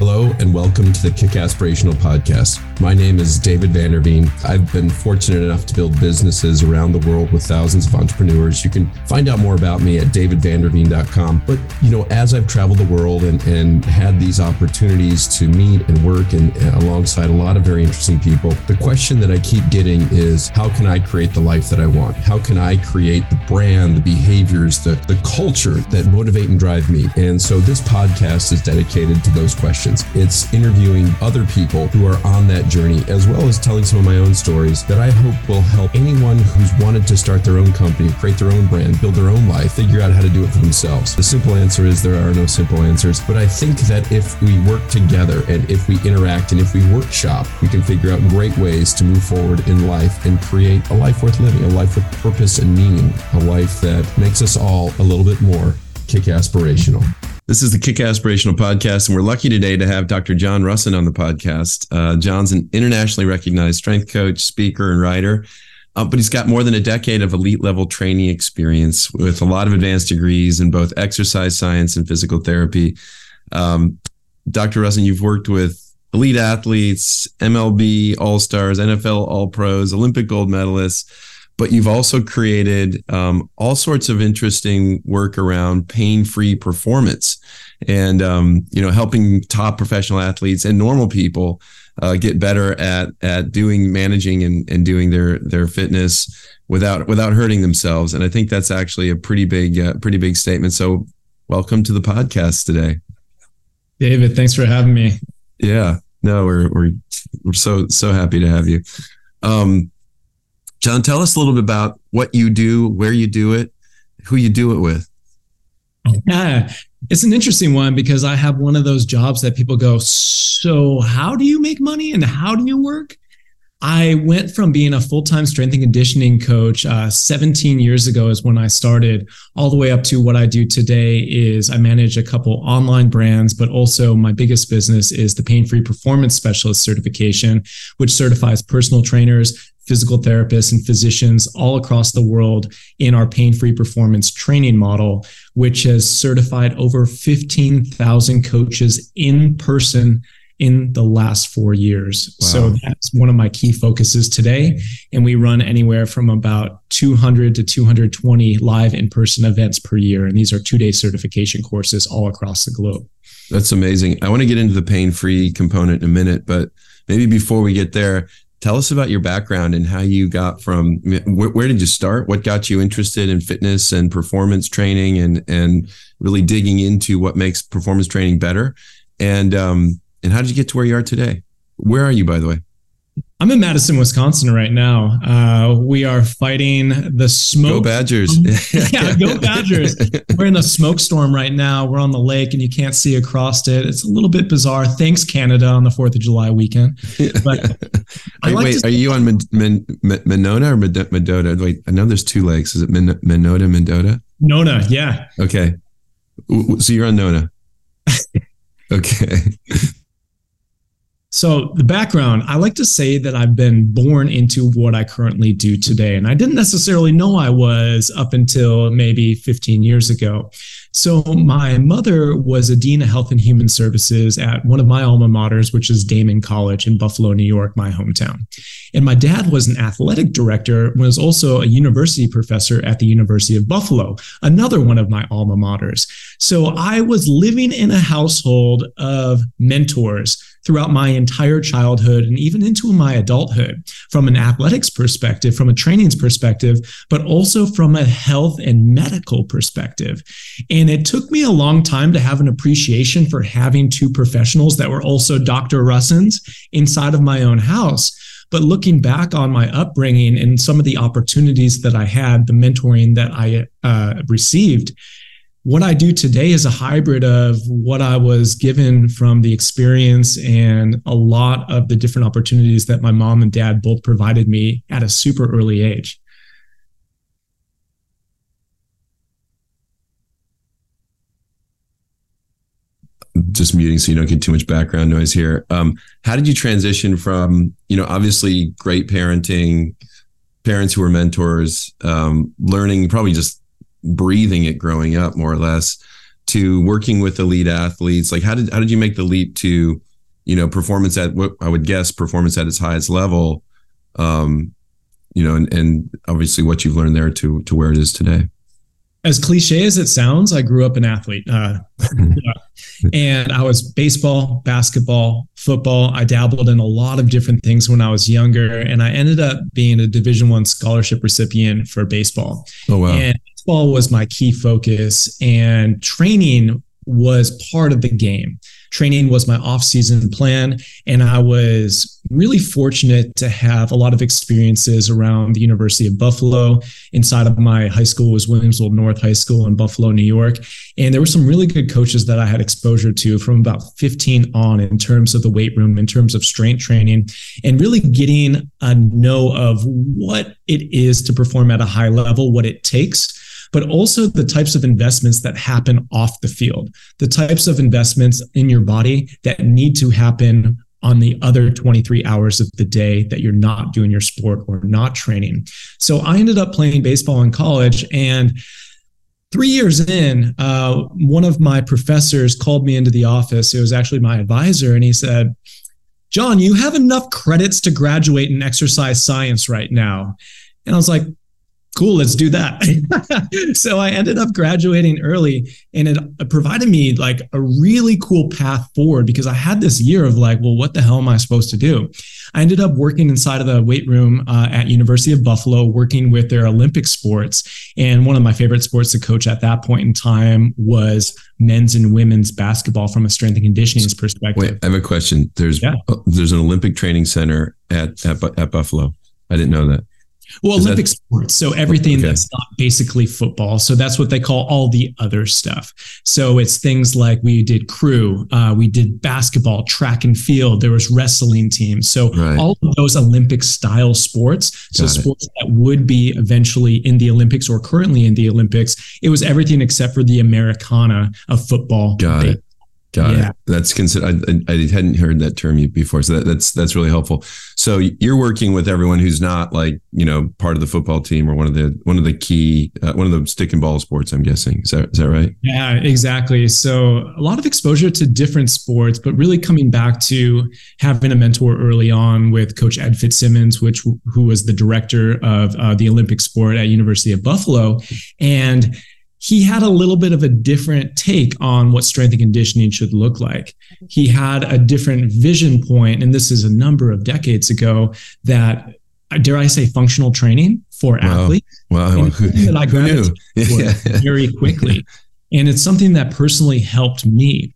Hello and welcome to the Kickasspirational Podcast. My name is David Vanderveen. I've been fortunate enough to build businesses around the world with thousands of entrepreneurs. You can find out more about me at davidvanderveen.com. But, you know, as I've traveled the world and, and had these opportunities to meet and work and, and uh, alongside a lot of very interesting people, the question that I keep getting is how can I create the life that I want? How can I create the brand, the behaviors, the, the culture that motivate and drive me? And so this podcast is dedicated to those questions. It's interviewing other people who are on that journey, as well as telling some of my own stories that I hope will help anyone who's wanted to start their own company, create their own brand, build their own life, figure out how to do it for themselves. The simple answer is there are no simple answers, but I think that if we work together and if we interact and if we workshop, we can figure out great ways to move forward in life and create a life worth living, a life with purpose and meaning, a life that makes us all a little bit more Kickasspirational. This is the Kickasspirational Podcast, and we're lucky today to have Dr. John Rusin on the podcast. Uh, John's an internationally recognized strength coach, speaker, and writer, uh, but he's got more than a decade of elite level training experience with a lot of advanced degrees in both exercise science and physical therapy. Um, Dr. Rusin, you've worked with elite athletes, MLB All Stars, NFL All Pros, Olympic gold medalists but you've also created um, all sorts of interesting work around pain-free performance and um, you know helping top professional athletes and normal people uh, get better at at doing managing and, and doing their their fitness without without hurting themselves. And i think that's actually a pretty big uh, pretty big statement. So welcome to the podcast today. David thanks for having me. Yeah. No we're we're, we're so so happy to have you. Um, John, tell us a little bit about what you do, where you do it, who you do it with. Yeah, it's an interesting one because I have one of those jobs that people go, So, how do you make money and how do you work? I went from being a full time strength and conditioning coach uh, 17 years ago, is when I started, all the way up to what I do today. Is I manage a couple online brands, but also my biggest business is the Pain Free Performance Specialist certification, which certifies personal trainers, physical therapists, and physicians all across the world in our pain free performance training model, which has certified over 15,000 coaches in person in the last four years. Wow. So that's one of my key focuses today. And we run anywhere from about 200 to 220 live in person events per year. And these are two day certification courses all across the globe. That's amazing. I want to get into the pain free component in a minute, but maybe before we get there, tell us about your background and how you got from where, where, did you start what got you interested in fitness and performance training and and really digging into what makes performance training better and um, and how did you get to where you are today? Where are you, by the way? I'm in Madison, Wisconsin right now. Uh, we are fighting the smoke. Go Badgers. yeah, go Badgers. We're in a smoke storm right now. We're on the lake and you can't see across it. It's a little bit bizarre. Thanks, Canada, on the 4th of July weekend. But wait, like wait are you on Min- Monona or Mendota? Wait, I know there's two lakes. Is it Min- Minota, Mendota? Nona, yeah. Okay. So you're on Nona. okay. So, the background I like to say that I've been born into what I currently do today. And I didn't necessarily know I was up until maybe 15 years ago. So, my mother was a dean of health and human services at one of my alma maters, which is Daemen College in Buffalo, New York, my hometown. And my dad was an athletic director, was also a university professor at the University of Buffalo, another one of my alma maters. So, I was living in a household of mentors throughout my entire childhood and even into my adulthood from an athletics perspective, from a trainings perspective, but also from a health and medical perspective. And it took me a long time to have an appreciation for having two professionals that were also Dr. Rusins inside of my own house. But looking back on my upbringing and some of the opportunities that I had, the mentoring that I uh, received, what I do today is a hybrid of what I was given from the experience and a lot of the different opportunities that my mom and dad both provided me at a super early age. Just muting so you don't get too much background noise here. Um, how did you transition from, you know, obviously great parenting, parents who were mentors, um, learning probably just breathing it growing up more or less to working with elite athletes? Like how did how did you make the leap to, you know, performance at what I would guess performance at its highest level? Um, you know, and, and obviously what you've learned there to to where it is today. As cliche as it sounds, I grew up an athlete. Uh, and I was baseball, basketball, football. I dabbled in a lot of different things when I was younger, and I ended up being a Division One scholarship recipient for baseball. Oh wow! And baseball was my key focus, and training was part of the game. Training was my off-season plan, and I was really fortunate to have a lot of experiences around the University of Buffalo. Inside of my high school was Williamsville North High School in Buffalo, New York, and there were some really good coaches that I had exposure to from about 15 on in terms of the weight room, in terms of strength training, and really getting a know of what it is to perform at a high level, what it takes but also the types of investments that happen off the field, the types of investments in your body that need to happen on the other 23 hours of the day that you're not doing your sport or not training. So I ended up playing baseball in college and three years in, uh, one of my professors called me into the office. It was actually my advisor, and he said, John, you have enough credits to graduate in exercise science right now. And I was like, cool, let's do that. so I ended up graduating early and it provided me like a really cool path forward because I had this year of like, well, what the hell am I supposed to do? I ended up working inside of the weight room uh, at University of Buffalo, working with their Olympic sports. And one of my favorite sports to coach at that point in time was men's and women's basketball from a strength and conditioning perspective. Wait, I have a question. There's yeah. there's an Olympic training center at, at at Buffalo. I didn't know that. Well, Olympic that, sports. So everything okay. that's not basically football. So that's what they call all the other stuff. So it's things like we did crew, uh, we did basketball, track and field. There was wrestling teams. So right. all of those Olympic style sports. So Got sports it. that would be eventually in the Olympics or currently in the Olympics. It was everything except for the Americana of football. Got it. Got yeah. it. That's considered. I, I, hadn't heard that term before, so that, that's that's really helpful. So you're working with everyone who's not like you know part of the football team or one of the one of the key uh, one of the stick and ball sports. I'm guessing is that is that right? Yeah, exactly. So a lot of exposure to different sports, but really coming back to having a mentor early on with Coach Ed Fitzsimmons, which who was the director of uh, the Olympic sport at University of Buffalo, and he had a little bit of a different take on what strength and conditioning should look like. He had a different vision point, and this is a number of decades ago, that dare I say functional training for wow. athletes. Wow. that I gravitated very quickly. And it's something that personally helped me.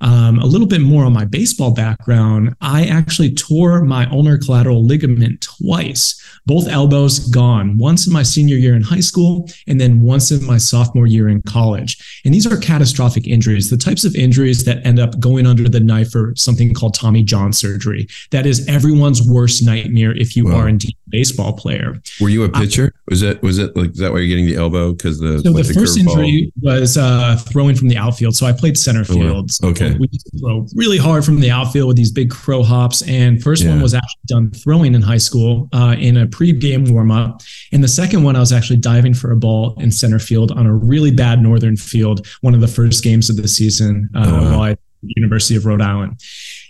Um, a little bit more on my baseball background, I actually tore my ulnar collateral ligament twice, both elbows gone, once in my senior year in high school, and then once in my sophomore year in college. And these are catastrophic injuries, the types of injuries that end up going under the knife for something called Tommy John surgery. That is everyone's worst nightmare if you wow. are indeed a baseball player. Were you a pitcher? I, was that was it like is that why you're getting the elbow? Because the so the, the first injury ball? was uh, throwing from the outfield. So I played center field. Oh, wow. Okay. We throw really hard from the outfield with these big crow hops. And first yeah. one was actually done throwing in high school uh, in a pre-game warm-up. And the second one, I was actually diving for a ball in center field on a really bad northern field, one of the first games of the season uh, oh, wow. while I University of Rhode Island.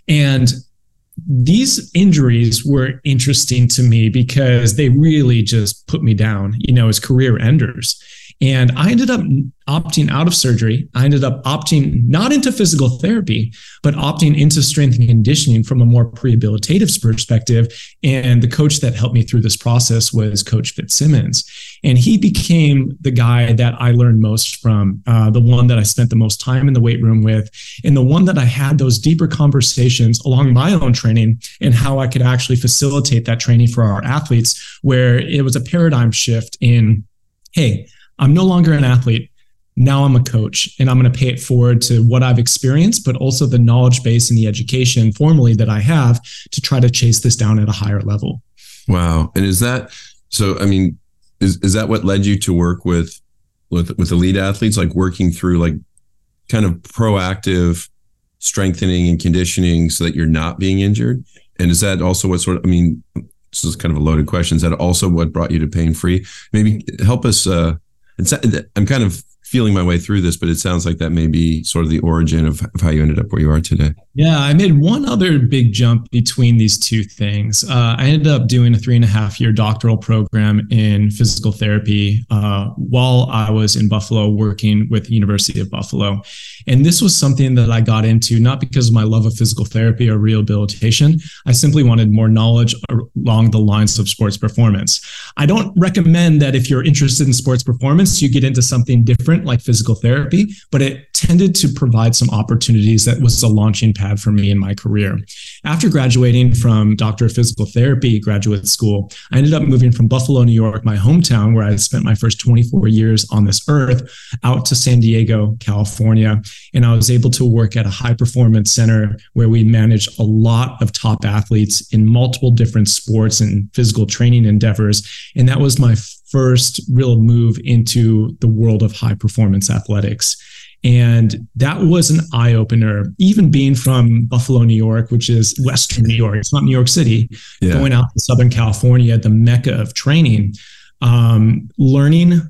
And these injuries were interesting to me because they really just put me down, you know, as career enders. And I ended up opting out of surgery. I ended up opting not into physical therapy, but opting into strength and conditioning from a more prehabilitative perspective. And the coach that helped me through this process was Coach Fitzsimmons. And he became the guy that I learned most from, uh, the one that I spent the most time in the weight room with, and the one that I had those deeper conversations along my own training and how I could actually facilitate that training for our athletes, where it was a paradigm shift in, hey, I'm no longer an athlete. Now I'm a coach and I'm going to pay it forward to what I've experienced, but also the knowledge base and the education formally that I have to try to chase this down at a higher level. Wow. And is that so? I mean, is, is that what led you to work with, with, with elite athletes, like working through like kind of proactive strengthening and conditioning so that you're not being injured? And is that also what sort of, I mean, this is kind of a loaded question. Is that also what brought you to pain free? Maybe help us, uh, it's, uh, I'm kind of feeling my way through this, but it sounds like that may be sort of the origin of, of how you ended up where you are today. Yeah, I made one other big jump between these two things. Uh, I ended up doing a three and a half year doctoral program in physical therapy uh, while I was in Buffalo working with the University of Buffalo. And this was something that I got into not because of my love of physical therapy or rehabilitation. I simply wanted more knowledge along the lines of sports performance. I don't recommend that if you're interested in sports performance, you get into something different like physical therapy, but it tended to provide some opportunities that was a launching pad for me in my career. After graduating from Doctor of Physical Therapy graduate school, I ended up moving from Buffalo, New York, my hometown, where I spent my first 24 years on this earth, out to San Diego, California. And I was able to work at a high performance center where we managed a lot of top athletes in multiple different sports and physical training endeavors. And that was my first real move into the world of high performance athletics. And that was an eye opener, even being from Buffalo, New York, which is Western New York. It's not New York City, yeah. going out to Southern California, the mecca of training, um, learning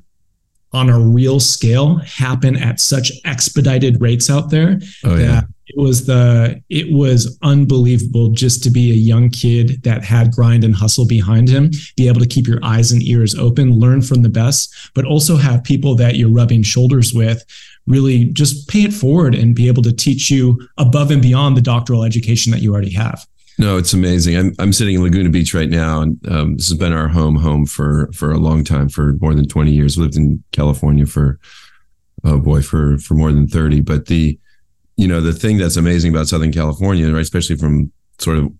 on a real scale happen at such expedited rates out there oh, that yeah. it was the it was unbelievable just to be a young kid that had grind and hustle behind him be able to keep your eyes and ears open learn from the best but also have people that you're rubbing shoulders with really just pay it forward and be able to teach you above and beyond the doctoral education that you already have. No, it's amazing. I'm I'm sitting in Laguna Beach right now, and um, this has been our home home for for a long time, for more than 20 years. We Lived in California for oh boy, for for more than 30. But the you know the thing that's amazing about Southern California, right, especially from sort of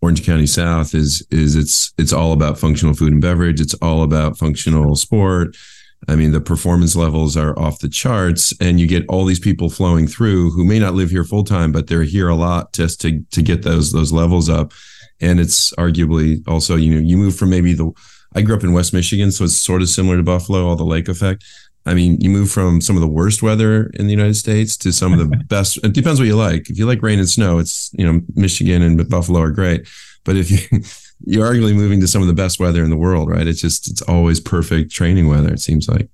Orange County South, is is it's it's all about functional food and beverage. It's all about functional sport. I mean, the performance levels are off the charts, and you get all these people flowing through who may not live here full time, but they're here a lot just to to get those those levels up. And it's arguably also, you know, you move from maybe the I grew up in West Michigan, so it's sort of similar to Buffalo, all the lake effect. I mean, you move from some of the worst weather in the United States to some of the best. It depends what you like. If you like rain and snow, it's you know Michigan and Buffalo are great. But if you you're arguably moving to some of the best weather in the world, right? It's just it's always perfect training weather. It seems like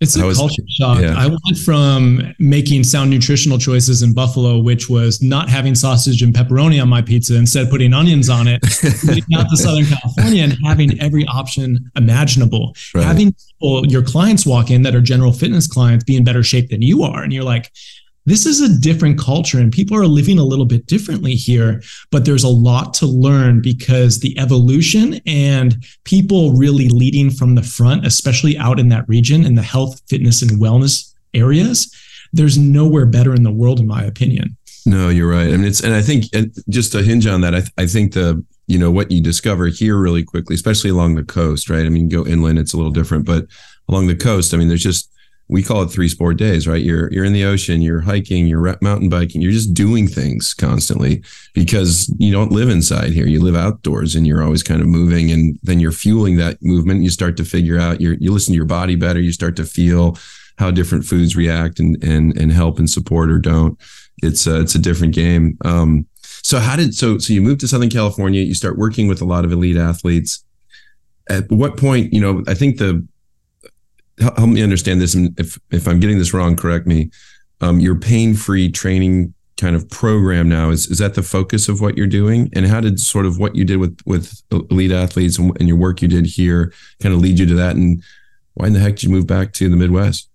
it's a was, culture shock. Yeah. I went from making sound nutritional choices in Buffalo, which was not having sausage and pepperoni on my pizza, instead putting onions on it, out to Southern California and having every option imaginable. Right. Having people, your clients walk in that are general fitness clients be in better shape than you are. And you're like, this is a different culture and people are living a little bit differently here, but there's a lot to learn because the evolution and people really leading from the front, especially out in that region in the health, fitness, and wellness areas, there's nowhere better in the world, in my opinion. No, you're right. I mean, it's, and I think just to hinge on that, I, I think the, you know, what you discover here really quickly, especially along the coast, right? I mean, go inland, it's a little different, but along the coast, I mean, there's just, we call it three sport days, right? You're you're in the ocean, you're hiking, you're mountain biking, you're just doing things constantly because you don't live inside here. You live outdoors and you're always kind of moving and then you're fueling that movement. You start to figure out you you listen to your body better, you start to feel how different foods react and and and help and support or don't. It's a, it's a different game. Um, so how did so so you moved to Southern California, you start working with a lot of elite athletes. At what point, you know, I think the help me understand this. And if if I'm getting this wrong, correct me. Um, your pain free training kind of program now is is that the focus of what you're doing and how did sort of what you did with with elite athletes and, and your work you did here kind of lead you to that and why in the heck did you move back to the midwest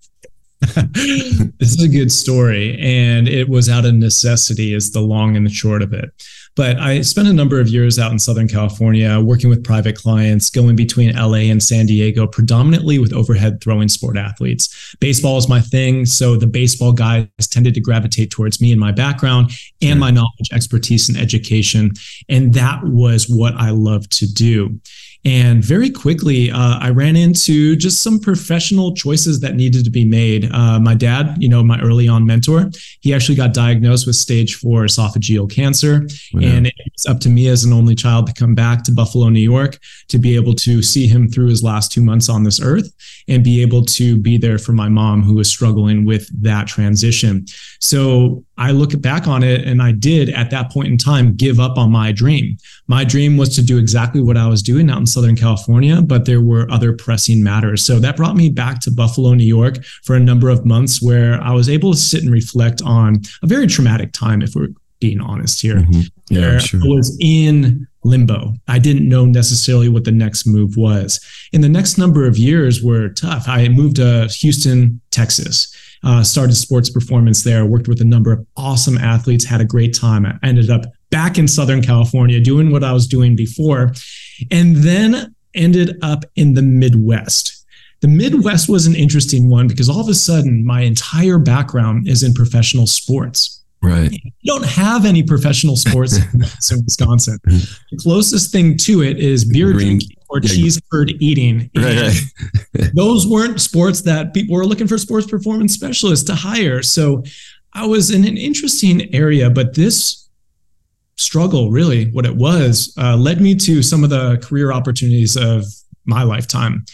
this is a good story and it was out of necessity is the long and the short of it but I spent a number of years out in Southern California working with private clients, going between LA and San Diego, predominantly with overhead throwing sport athletes. Baseball is my thing. So the baseball guys tended to gravitate towards me and my background and my knowledge, expertise, and education. And that was what I loved to do. And very quickly, uh, I ran into just some professional choices that needed to be made. Uh, my dad, you know, my early on mentor, he actually got diagnosed with stage four esophageal cancer. And it it's up to me as an only child to come back to Buffalo, New York, to be able to see him through his last two months on this earth and be able to be there for my mom who was struggling with that transition. So I look back on it and I did at that point in time give up on my dream. My dream was to do exactly what I was doing out in Southern California, but there were other pressing matters. So that brought me back to Buffalo, New York for a number of months where I was able to sit and reflect on a very traumatic time, if we're being honest here. Mm-hmm. Yeah, sure. I was in limbo. I didn't know necessarily what the next move was. And the next number of years were tough. I moved to Houston, Texas uh, started sports performance there, worked with a number of awesome athletes, had a great time. I ended up back in Southern California doing what I was doing before, and then ended up in the Midwest. The Midwest was an interesting one because all of a sudden, my entire background is in professional sports. Right. You don't have any professional sports in Wisconsin. The closest thing to it is beer Green, drinking or yeah, cheese curd eating. Right, right. those weren't sports that people were looking for sports performance specialists to hire. So I was in an interesting area, but this struggle, really, what it was, uh, led me to some of the career opportunities of my lifetime.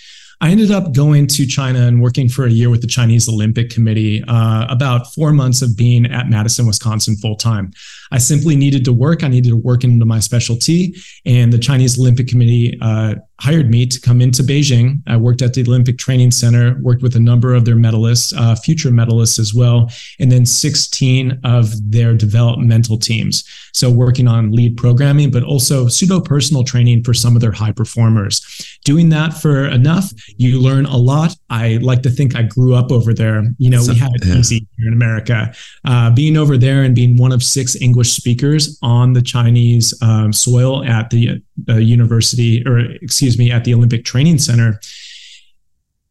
I ended up going to China and working for a year with the Chinese Olympic Committee, uh, about four months of being at Madison, Wisconsin full time. I simply needed to work. I needed to work into my specialty. And the Chinese Olympic Committee uh, hired me to come into Beijing. I worked at the Olympic Training Center, worked with a number of their medalists, uh, future medalists as well, and then 16 of their developmental teams. So, working on lead programming, but also pseudo personal training for some of their high performers. Doing that for enough, you learn a lot. I like to think I grew up over there. You know, so, we had it yeah. easy here in America. Uh, being over there and being one of six English speakers on the Chinese um, soil at the uh, university, or excuse me, at the Olympic Training Center.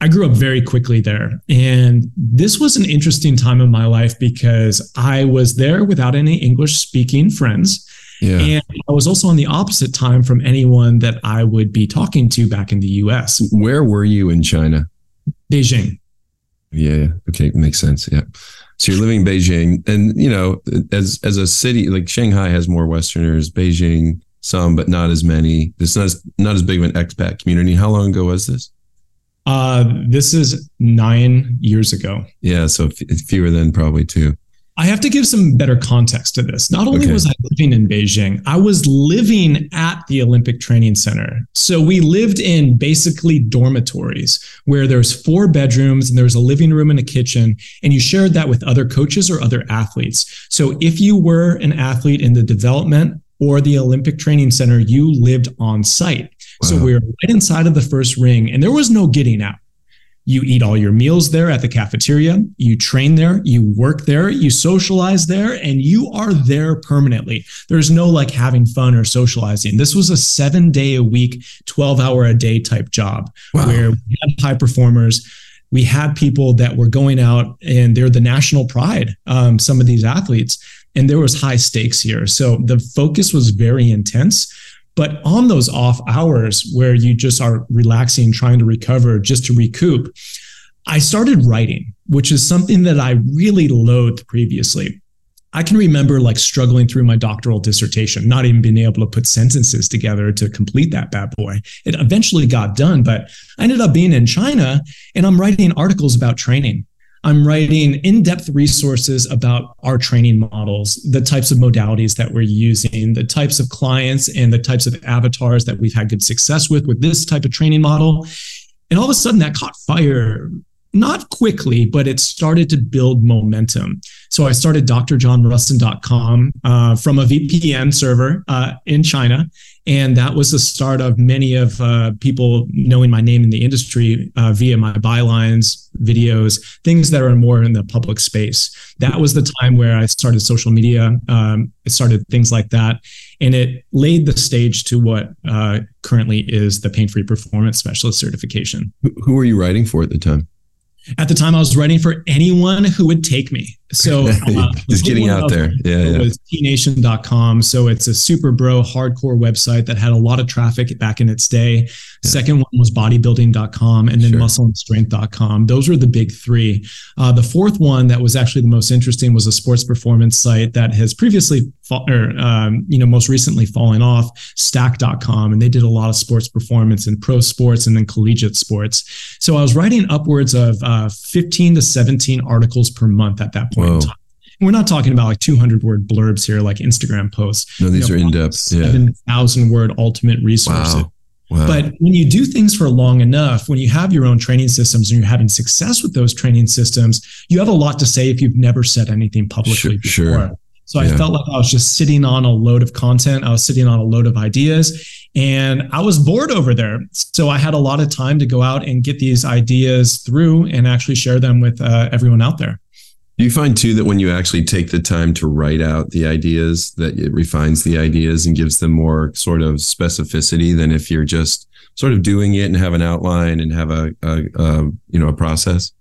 I grew up very quickly there. And this was an interesting time in my life because I was there without any English speaking friends. Yeah. And I was also on the opposite time from anyone that I would be talking to back in the US. Where were you in China? Beijing. Yeah. Okay. Makes sense. Yeah. So you're living in Beijing and you know, as as a city like Shanghai has more Westerners, Beijing some, but not as many. It's not as, not as big of an expat community. How long ago was this? Uh, this is nine years ago. Yeah, so f- fewer than probably two. I have to give some better context to this. Not only okay. was I living in Beijing, I was living at the Olympic Training Center. So we lived in basically dormitories where there's four bedrooms and there's a living room and a kitchen, and you shared that with other coaches or other athletes. So if you were an athlete in the development or the Olympic Training Center, you lived on site. Wow. So we were right inside of the first ring, and there was no getting out. You eat all your meals there at the cafeteria, you train there, you work there, you socialize there, and you are there permanently. There's no like having fun or socializing. This was a seven day a week, 12 hour a day type job wow. where we had high performers we had people that were going out and they're the national pride um, some of these athletes and there was high stakes here. So the focus was very intense. But on those off hours where you just are relaxing, trying to recover, just to recoup, I started writing, which is something that I really loathed previously. I can remember like struggling through my doctoral dissertation, not even being able to put sentences together to complete that bad boy. It eventually got done, but I ended up being in China and I'm writing articles about training. I'm writing in depth resources about our training models, the types of modalities that we're using, the types of clients, and the types of avatars that we've had good success with with this type of training model. And all of a sudden, that caught fire not quickly, but it started to build momentum. So I started drjohnrusin.com uh, from a VPN server uh, in China. And that was the start of many of uh, people knowing my name in the industry uh, via my bylines, videos, things that are more in the public space. That was the time where I started social media. Um, it started things like that. And it laid the stage to what uh, currently is the pain free performance specialist certification. Who were you writing for at the time? At the time, I was writing for anyone who would take me. So uh, just getting out there. Yeah, it yeah. was tnation.com. So it's a super bro hardcore website that had a lot of traffic back in its day. Yeah. Second one was bodybuilding.com and then sure. muscleandstrength.com. Those were the big three. Uh, the fourth one that was actually the most interesting was a sports performance site that has previously or um, you know most recently fallen off stack.com and they did a lot of sports performance and pro sports and then collegiate sports so i was writing upwards of uh, 15 to 17 articles per month at that point point Whoa. in time. We're not talking about like 200 word blurbs here, like Instagram posts. No, these you know, are in depth. Yeah. 7,000 word ultimate resources. Wow. Wow. But when you do things for long enough, when you have your own training systems and you're having success with those training systems, you have a lot to say if you've never said anything publicly sure, before. Sure. So yeah. I felt like I was just sitting on a load of content. I was sitting on a load of ideas and I was bored over there. So I had a lot of time to go out and get these ideas through and actually share them with uh, everyone out there. Do you find too that when you actually take the time to write out the ideas, that it refines the ideas and gives them more sort of specificity than if you're just sort of doing it and have an outline and have a, a, a you know a process?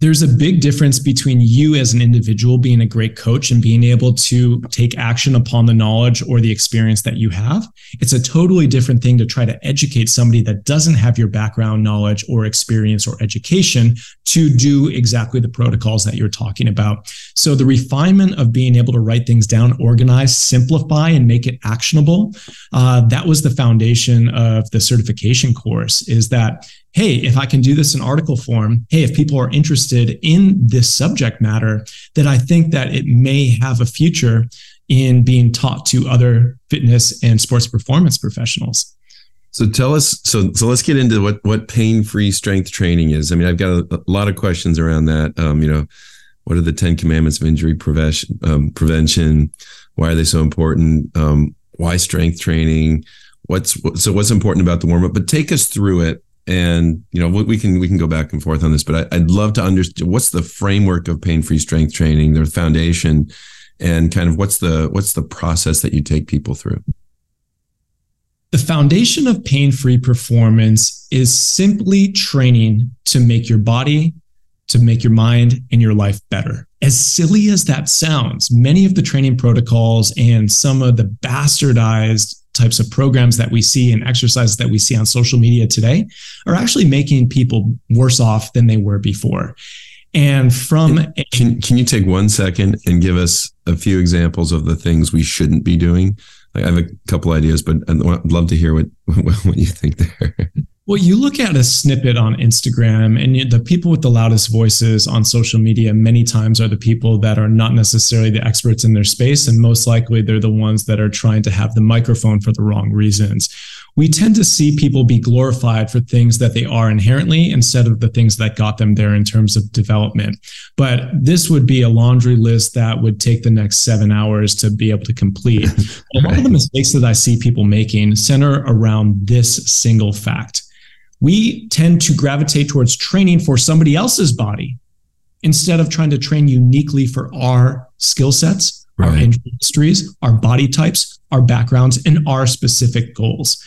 There's a big difference between you as an individual being a great coach and being able to take action upon the knowledge or the experience that you have. It's a totally different thing to try to educate somebody that doesn't have your background knowledge or experience or education to do exactly the protocols that you're talking about. So the refinement of being able to write things down, organize, simplify, and make it actionable, uh, that was the foundation of the certification course is that hey, if I can do this in article form, hey, if people are interested in this subject matter, that I think that it may have a future in being taught to other fitness and sports performance professionals. So tell us, so so let's get into what what pain free strength training is. I mean, I've got a, a, lot of questions around that. Um, you know, what are the Ten Commandments of injury prevention? Um, prevention? Why are they so important? Um, why strength training? What's so what's important about the warm up? But take us through it and you know we can we can go back and forth on this but I, would love to understand what's the framework of pain-free strength training the foundation? And kind of what's the what's the process that you take people through? The foundation of pain-free performance is simply training to make your body to make your mind and your life better. As silly as that sounds many of the training protocols and some of the bastardized types of programs that we see and exercises that we see on social media today are actually making people worse off than they were before. And from can, can you take one second and give us a few examples of the things we shouldn't be doing? I have a couple ideas, but I'd love to hear what what you think there. Well, you look at a snippet on Instagram, and the people with the loudest voices on social media many times are the people that are not necessarily the experts in their space. And most likely, they're the ones that are trying to have the microphone for the wrong reasons. We tend to see people be glorified for things that they are inherently instead of the things that got them there in terms of development. But this would be a laundry list that would take the next seven hours to be able to complete. a lot of the mistakes that I see people making center around this single fact we tend to gravitate towards training for somebody else's body instead of trying to train uniquely for our skill sets, right. our histories, our body types, our backgrounds, and our specific goals.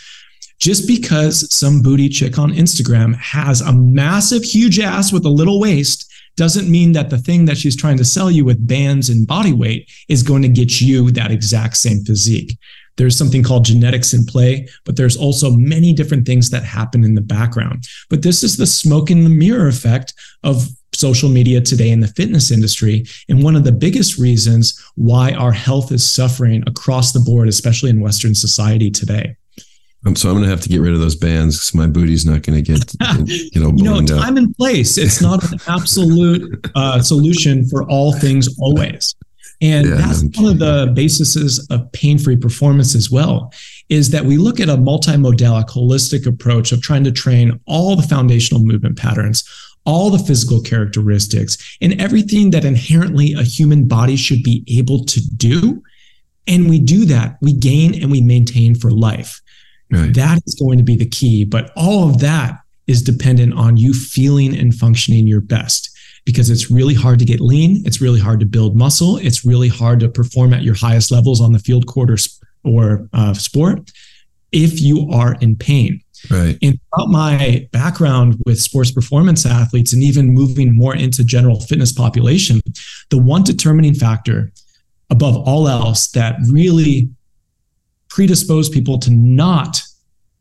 Just because some booty chick on Instagram has a massive, huge ass with a little waist doesn't mean that the thing that she's trying to sell you with bands and body weight is going to get you that exact same physique. There's something called genetics in play, but there's also many different things that happen in the background. But this is the smoke and the mirror effect of social media today in the fitness industry. And one of the biggest reasons why our health is suffering across the board, especially in Western society today. Um, so I'm going to have to get rid of those bands because my booty's not going to get, you know, you know, time up. and place. It's not an absolute uh, solution for all things always. And yeah, that's one of the bases of pain-free performance as well, is that we look at a multimodal, holistic approach of trying to train all the foundational movement patterns, all the physical characteristics, and everything that inherently a human body should be able to do. And we do that, we gain and we maintain for life. Right. That is going to be the key. But all of that is dependent on you feeling and functioning your best because it's really hard to get lean. It's really hard to build muscle. It's really hard to perform at your highest levels on the field court or, or uh, sport if you are in pain. Right. And throughout my background with sports performance athletes and even moving more into general fitness population, the one determining factor above all else that really predisposed people to not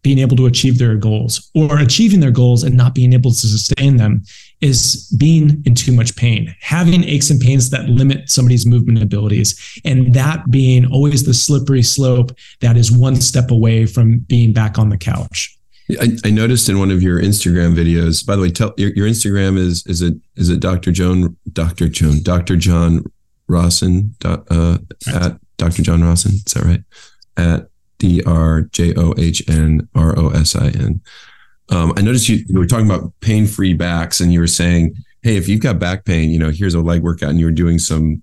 being able to achieve their goals or achieving their goals and not being able to sustain them is being in too much pain, having aches and pains that limit somebody's movement abilities, and that being always the slippery slope that is one step away from being back on the couch. I, I noticed in one of your Instagram videos. By the way, tell your, your Instagram is is it is it Dr. Joan Dr. Joan Dr. John Rawson uh, at Dr. John Rawson. Is that right? At D R J O H N R O S I N. Um, I noticed you, you were talking about pain free backs, and you were saying, "Hey, if you've got back pain, you know, here's a leg workout." And you were doing some,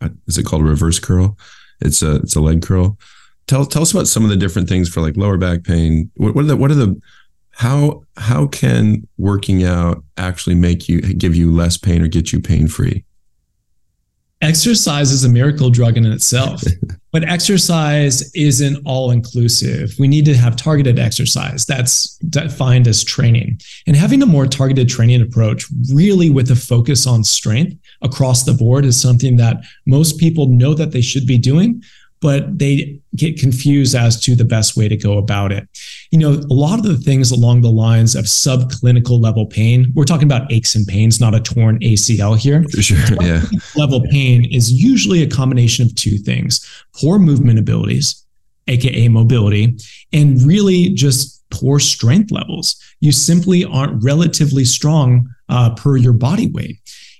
uh, is it called a reverse curl? It's a it's a leg curl. Tell tell us about some of the different things for like lower back pain. What, what are the what are the how how can working out actually make you give you less pain or get you pain free? Exercise is a miracle drug in itself, but exercise isn't all inclusive. We need to have targeted exercise that's defined as training. And having a more targeted training approach, really with a focus on strength across the board, is something that most people know that they should be doing, but they get confused as to the best way to go about it. You know, a lot of the things along the lines of subclinical level pain, we're talking about aches and pains, not a torn ACL here. Sure, yeah. Level pain is usually a combination of two things poor movement abilities, AKA mobility, and really just poor strength levels. You simply aren't relatively strong uh, per your body weight.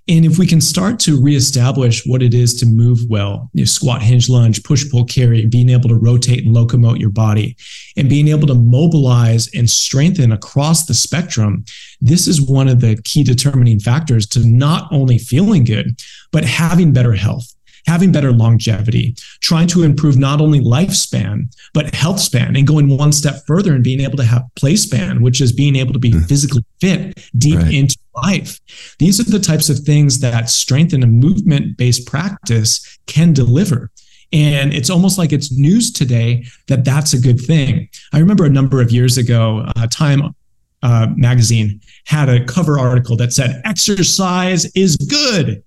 And if we can start to reestablish what it is to move well, you know, squat, hinge, lunge, push, pull, carry, being able to rotate and locomote your body, and being able to mobilize and strengthen across the spectrum, this is one of the key determining factors to not only feeling good, but having better health having better longevity, trying to improve not only lifespan, but health span, and going one step further and being able to have play span, which is being able to be mm. physically fit deep right. into life. These are the types of things that strength and a movement based practice can deliver. And it's almost like it's news today that that's a good thing. I remember a number of years ago, uh, Time uh, magazine had a cover article that said, Exercise is good.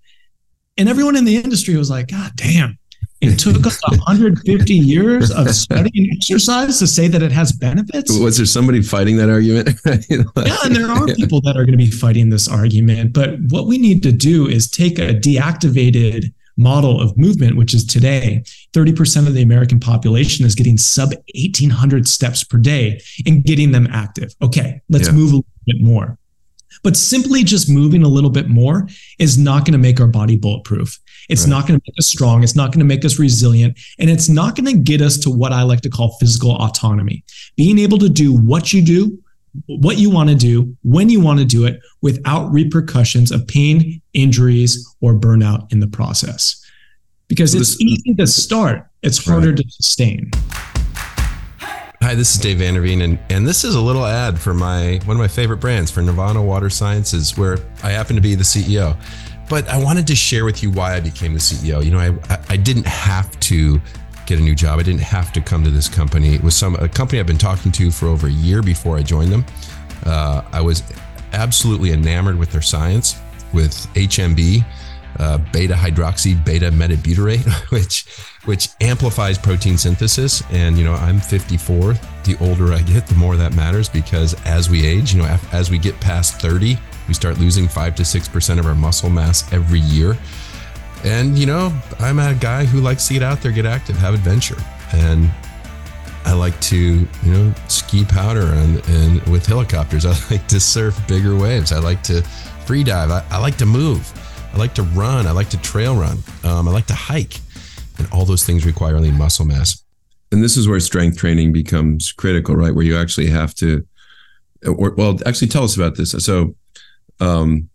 And everyone in the industry was like, God damn, it took us 150 years of studying and exercise to say that it has benefits. Was there somebody fighting that argument? yeah, and there are people that are going to be fighting this argument. But what we need to do is take a deactivated model of movement, which is today 30% of the American population is getting sub 1800 steps per day and getting them active. Okay, let's yeah. move a little bit more. But simply just moving a little bit more is not going to make our body bulletproof. It's right. not going to make us strong. It's not going to make us resilient. And it's not going to get us to what I like to call physical autonomy. Being able to do what you do, what you want to do, when you want to do it without repercussions of pain, injuries, or burnout in the process. Because it's easy to start, it's harder right. to sustain. Hi, this is Dave Vanderveen, and, and this is a little ad for my one of my favorite brands for Nirvana Water Sciences, where I happen to be the CEO. But I wanted to share with you why I became the CEO. You know, I I didn't have to get a new job. I didn't have to come to this company. It was some a company I've been talking to for over a year before I joined them. Uh, I was absolutely enamored with their science, with HMB, uh, beta hydroxy beta metabutyrate, which which amplifies protein synthesis. And, you know, I'm 54. The older I get, the more that matters because as we age, you know, as we get past 30, we start losing five to 6% of our muscle mass every year. And, you know, I'm a guy who likes to get out there, get active, have adventure. And I like to, you know, ski powder and, and with helicopters. I like to surf bigger waves. I like to free dive. I, I like to move. I like to run. I like to trail run. Um, I like to hike. And all those things require only muscle mass. And this is where strength training becomes critical, right? Where you actually have to, or, well, actually tell us about this. So, um,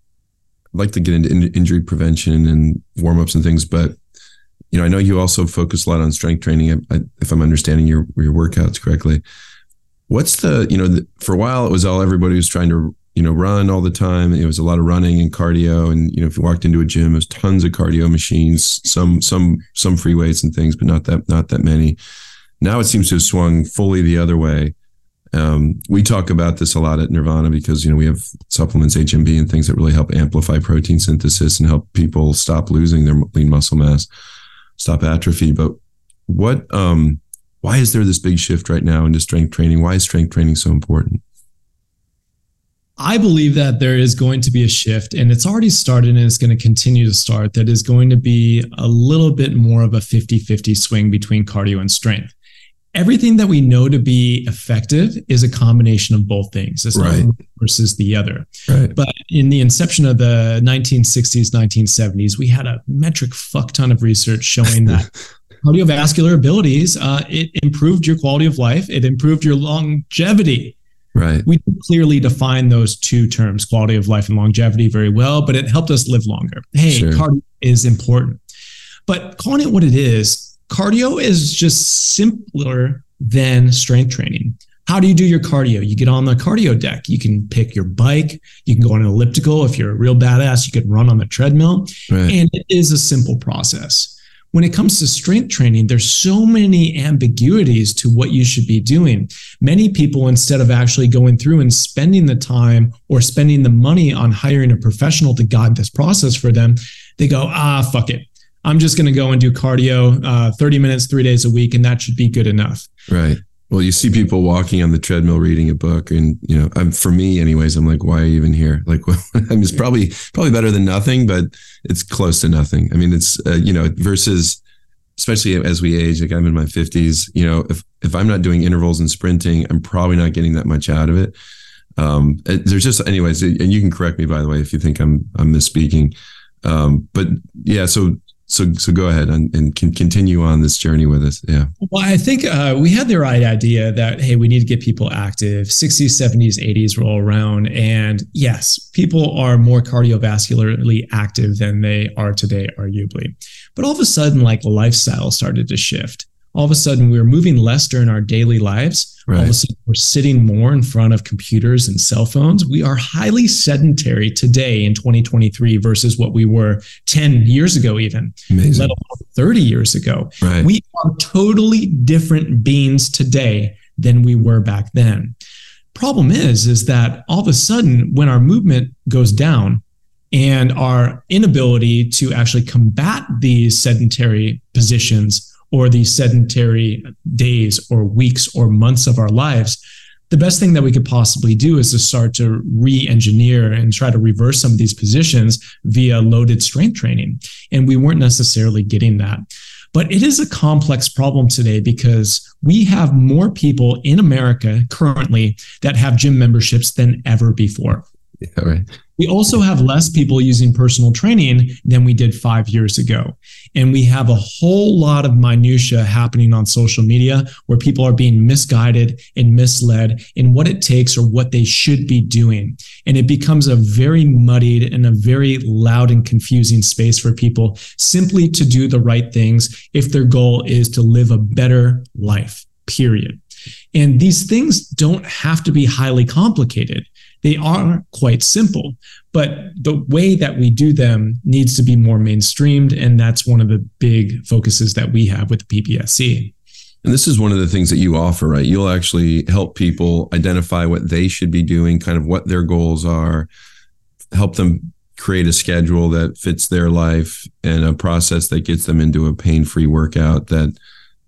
I'd like to get into in- injury prevention and warm ups and things, but you know, I know you also focus a lot on strength training. I, if I'm understanding your your workouts correctly, what's the you know the, for a while it was all everybody was trying to you know, run all the time. It was a lot of running and cardio. And, you know, if you walked into a gym, there's tons of cardio machines, some, some, some free weights and things, but not that, not that many. Now it seems to have swung fully the other way. Um, we talk about this a lot at Nirvana because you know we have supplements, HMB, and things that really help amplify protein synthesis and help people stop losing their lean muscle mass, stop atrophy. But what, um, why is there this big shift right now into strength training? Why is strength training so important? I believe that there is going to be a shift, and it's already started and it's going to continue to start. That is going to be a little bit more of a 50 50 swing between cardio and strength. Everything that we know to be effective is a combination of both things. It's right. versus the other. Right. But in the inception of the 1960s, 1970s, we had a metric fuck ton of research showing that cardiovascular abilities, uh, it improved your quality of life, it improved your longevity Right. We clearly define those two terms, quality of life and longevity, very well, but it helped us live longer. Hey, sure. cardio is important. But calling it what it is, cardio is just simpler than strength training. How do you do your cardio? You get on the cardio deck. You can pick your bike. You can go on an elliptical. If you're a real badass, you can run on the treadmill. Right. And it is a simple process when it comes to strength training, there's so many ambiguities to what you should be doing. Many people, instead of actually going through and spending the time or spending the money on hiring a professional to guide this process for them, they go, ah, fuck it. I'm just going to go and do cardio uh, 30 minutes, three days a week, and that should be good enough. Right. Well, you see people walking on the treadmill reading a book, and you know, I'm, for me, anyways, I'm like, why are you even here? Like, I mean, it's probably probably better than nothing, but it's close to nothing. I mean, it's uh, you know, versus especially as we age, like I'm in my 50s. You know, if if I'm not doing intervals and sprinting, I'm probably not getting that much out of it. Um, it, there's just, anyways, and you can correct me by the way if you think I'm I'm misspeaking. Um, but yeah, so so so go ahead and, and continue on this journey with us. Yeah. Well i think uh, we had the right idea that hey we need to get people active. 60s 70s 80s roll around. And yes people are more cardiovascularly active than they are today arguably. But all of a sudden like lifestyle started to shift all of a sudden we were moving less during our daily lives. Right. All of a sudden we're sitting more in front of computers and cell phones. We are highly sedentary today in 2023 versus what we were 10 years ago, even Amazing. let alone 30 years ago. Right. We are totally different beings today than we were back then. Problem is, is that all of a sudden when our movement goes down, and our inability to actually combat these sedentary positions or these sedentary days or weeks or months of our lives, the best thing that we could possibly do is to start to re-engineer and try to reverse some of these positions via loaded strength training. And we weren't necessarily getting that. But it is a complex problem today because we have more people in America currently that have gym memberships than ever before. Yeah, right. We also have less people using personal training than we did five years ago. And we have a whole lot of minutia happening on social media where people are being misguided and misled in what it takes or what they should be doing. And it becomes a very muddied and a very loud and confusing space for people simply to do the right things if their goal is to live a better life, period. And these things don't have to be highly complicated. They are quite simple, but the way that we do them needs to be more mainstreamed. And that's one of the big focuses that we have with the PPSC. And this is one of the things that you offer, right? You'll actually help people identify what they should be doing, kind of what their goals are, help them create a schedule that fits their life and a process that gets them into a pain-free workout that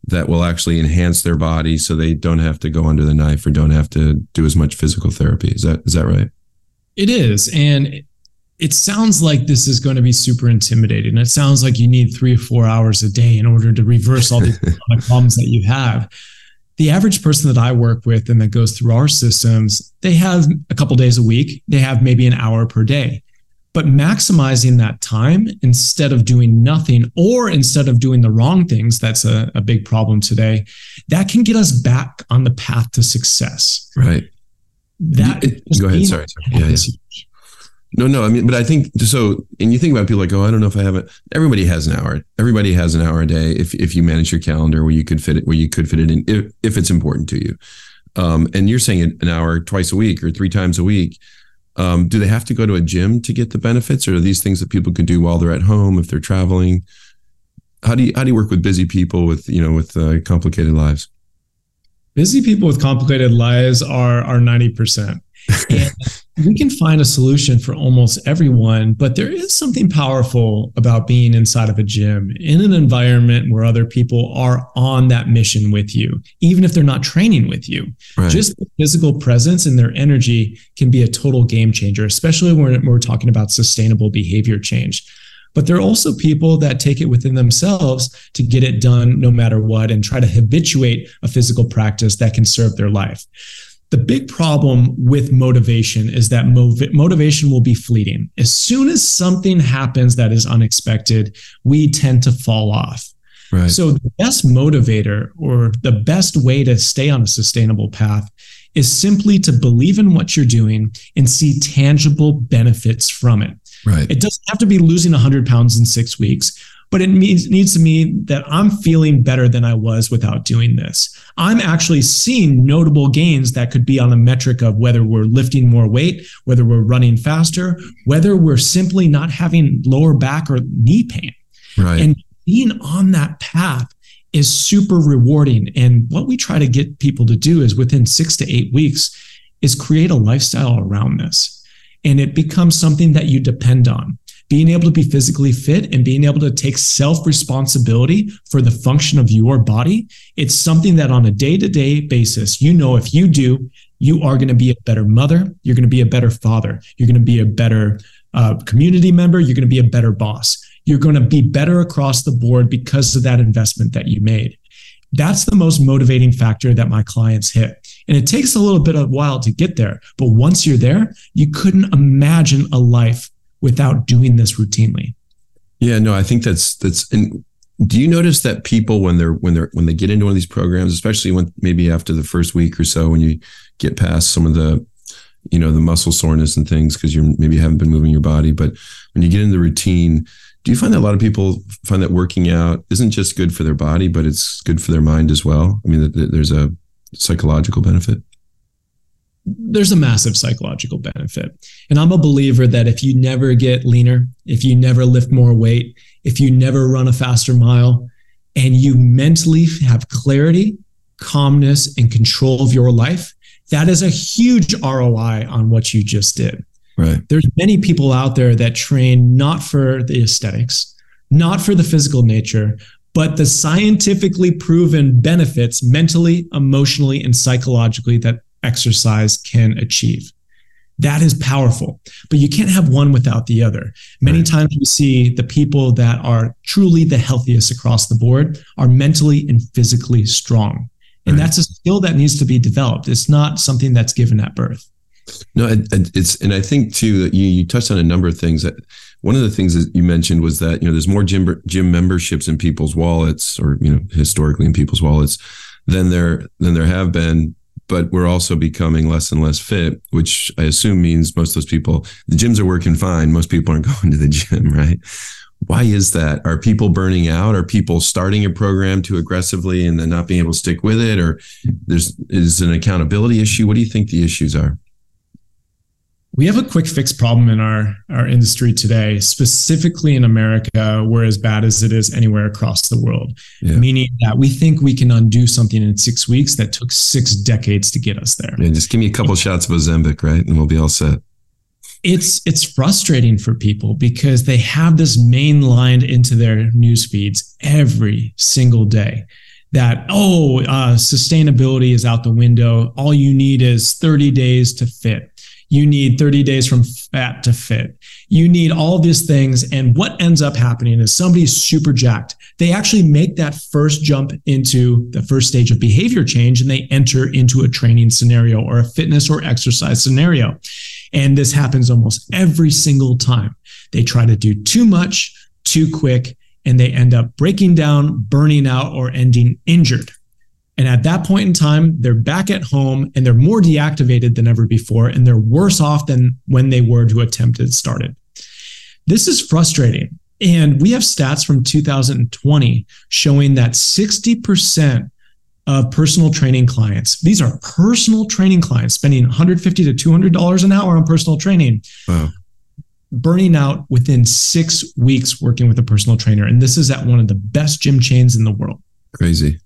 that will actually enhance their body so they don't have to go under the knife or don't have to do as much physical therapy. Is that is that right? It is. And it sounds like this is going to be super intimidating. It sounds like you need three or four hours a day in order to reverse all the problems that you have. The average person that I work with and that goes through our systems, they have a couple days a week. They have maybe an hour per day but maximizing that time instead of doing nothing or instead of doing the wrong things that's a, a, big problem today that can get us back on the path to success. Right. That go ahead sorry, sorry. Yeah, yeah. no no i mean but i think so and you think about people like oh i don't know if i have it everybody has an hour. Everybody has an hour a day if, if you manage your calendar where you could fit it where you could fit it in if, if it's important to you. Um, and you're saying an hour twice a week or three times a week um, do they have to go to a gym to get the benefits, or are these things that people can do while they're at home if they're traveling? How do you how do you work with busy people with you know with uh, complicated lives? Busy people with complicated lives are are 90%. And we can find a solution for almost everyone, but there is something powerful about being inside of a gym in an environment where other people are on that mission with you, even if they're not training with you. Right. Just the physical presence and their energy can be a total game changer, especially when we're talking about sustainable behavior change. But there are also people that take it within themselves to get it done no matter what and try to habituate a physical practice that can serve their life. The big problem with motivation is that mov- motivation will be fleeting. As soon as something happens that is unexpected, we tend to fall off. Right. So, the best motivator or the best way to stay on a sustainable path is simply to believe in what you're doing and see tangible benefits from it. Right. It doesn't have to be losing 100 pounds in six weeks but it means, needs to mean that I'm feeling better than I was without doing this. I'm actually seeing notable gains that could be on a metric of whether we're lifting more weight, whether we're running faster, whether we're simply not having lower back or knee pain. Right. And being on that path is super rewarding. And what we try to get people to do is within six to eight weeks is create a lifestyle around this. And it becomes something that you depend on being able to be physically fit and being able to take self responsibility for the function of your body, it's something that on a day to day basis, you know, if you do, you are going to be a better mother, you're going to be a better father, you're going to be a better uh, community member, you're going to be a better boss. You're going to be better across the board because of that investment that you made. That's the most motivating factor that my clients hit. And it takes a little bit of a while to get there. But once you're there, you couldn't imagine a life without doing this routinely. Yeah, no, I think that's that's and do you notice that people when they're when they're when they get into one of these programs, especially when maybe after the first week or so, when you get past some of the you know the muscle soreness and things because you maybe haven't been moving your body, but when you get into the routine, do you find that a lot of people find that working out isn't just good for their body, but it's good for their mind as well? I mean, there's a psychological benefit there's a massive psychological benefit. And I'm a believer that if you never get leaner, if you never lift more weight, if you never run a faster mile, and you mentally have clarity, calmness, and control of your life, that is a huge ROI on what you just did. Right. There's many people out there that train not for the aesthetics, not for the physical nature, but the scientifically proven benefits mentally, emotionally, and psychologically that exercise can achieve. That is powerful, but you can't have one without the other. Many right. times we see the people that are truly the healthiest across the board are mentally and physically strong. And right. that's a skill that needs to be developed. It's not something that's given at birth. No, it's and I think too that you you touched on a number of things. That one of the things that you mentioned was that you know there's more gym gym memberships in people's wallets, or you know historically in people's wallets, than there than there have been but we're also becoming less and less fit, which I assume means most of those people, the gyms are working fine. Most people aren't going to the gym, right? Why is that? Are people burning out? Are people starting a program too aggressively and then not being able to stick with it? Or there's is an accountability issue? What do you think the issues are? We have a quick fix problem in our, our industry today, specifically in America. We're as bad as it is anywhere across the world, yeah. meaning that we think we can undo something in six weeks that took six decades to get us there. Yeah, just give me a couple shots of Ozempic, right? And we'll be all set. It's it's frustrating for people because they have this mainlined into their news feeds every single day that oh uh, sustainability is out the window all you need is 30 days to fit you need 30 days from fat to fit. You need all these things. And what ends up happening is somebody's super jacked. They actually make that first jump into the first stage of behavior change and they enter into a training scenario or a fitness or exercise scenario. And this happens almost every single time. They try to do too much, too quick, and they end up breaking down, burning out, or ending injured. And at that point in time, they're back at home and they're more deactivated than ever before, and they're worse off than when they were to attempt it started. This is frustrating. And we have stats from 2020 showing that 60% of personal training clients, these are personal training clients spending $150 to $200 an hour on personal training. Wow. Burning out within six weeks working with a personal trainer. And this is at one of the best gym chains in the world. Crazy.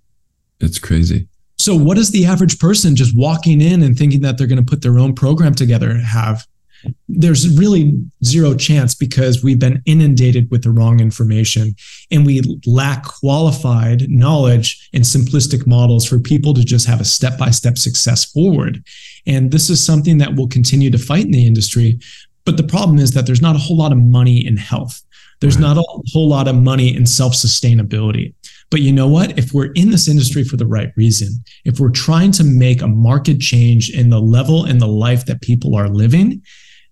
It's crazy. So, what does the average person just walking in and thinking that they're going to put their own program together have? There's really zero chance because we've been inundated with the wrong information and we lack qualified knowledge and simplistic models for people to just have a step by step success forward. And this is something that will continue to fight in the industry. But the problem is that there's not a whole lot of money in health. There's not a whole lot of money in self sustainability. But you know what? If we're in this industry for the right reason, if we're trying to make a market change in the level and the life that people are living,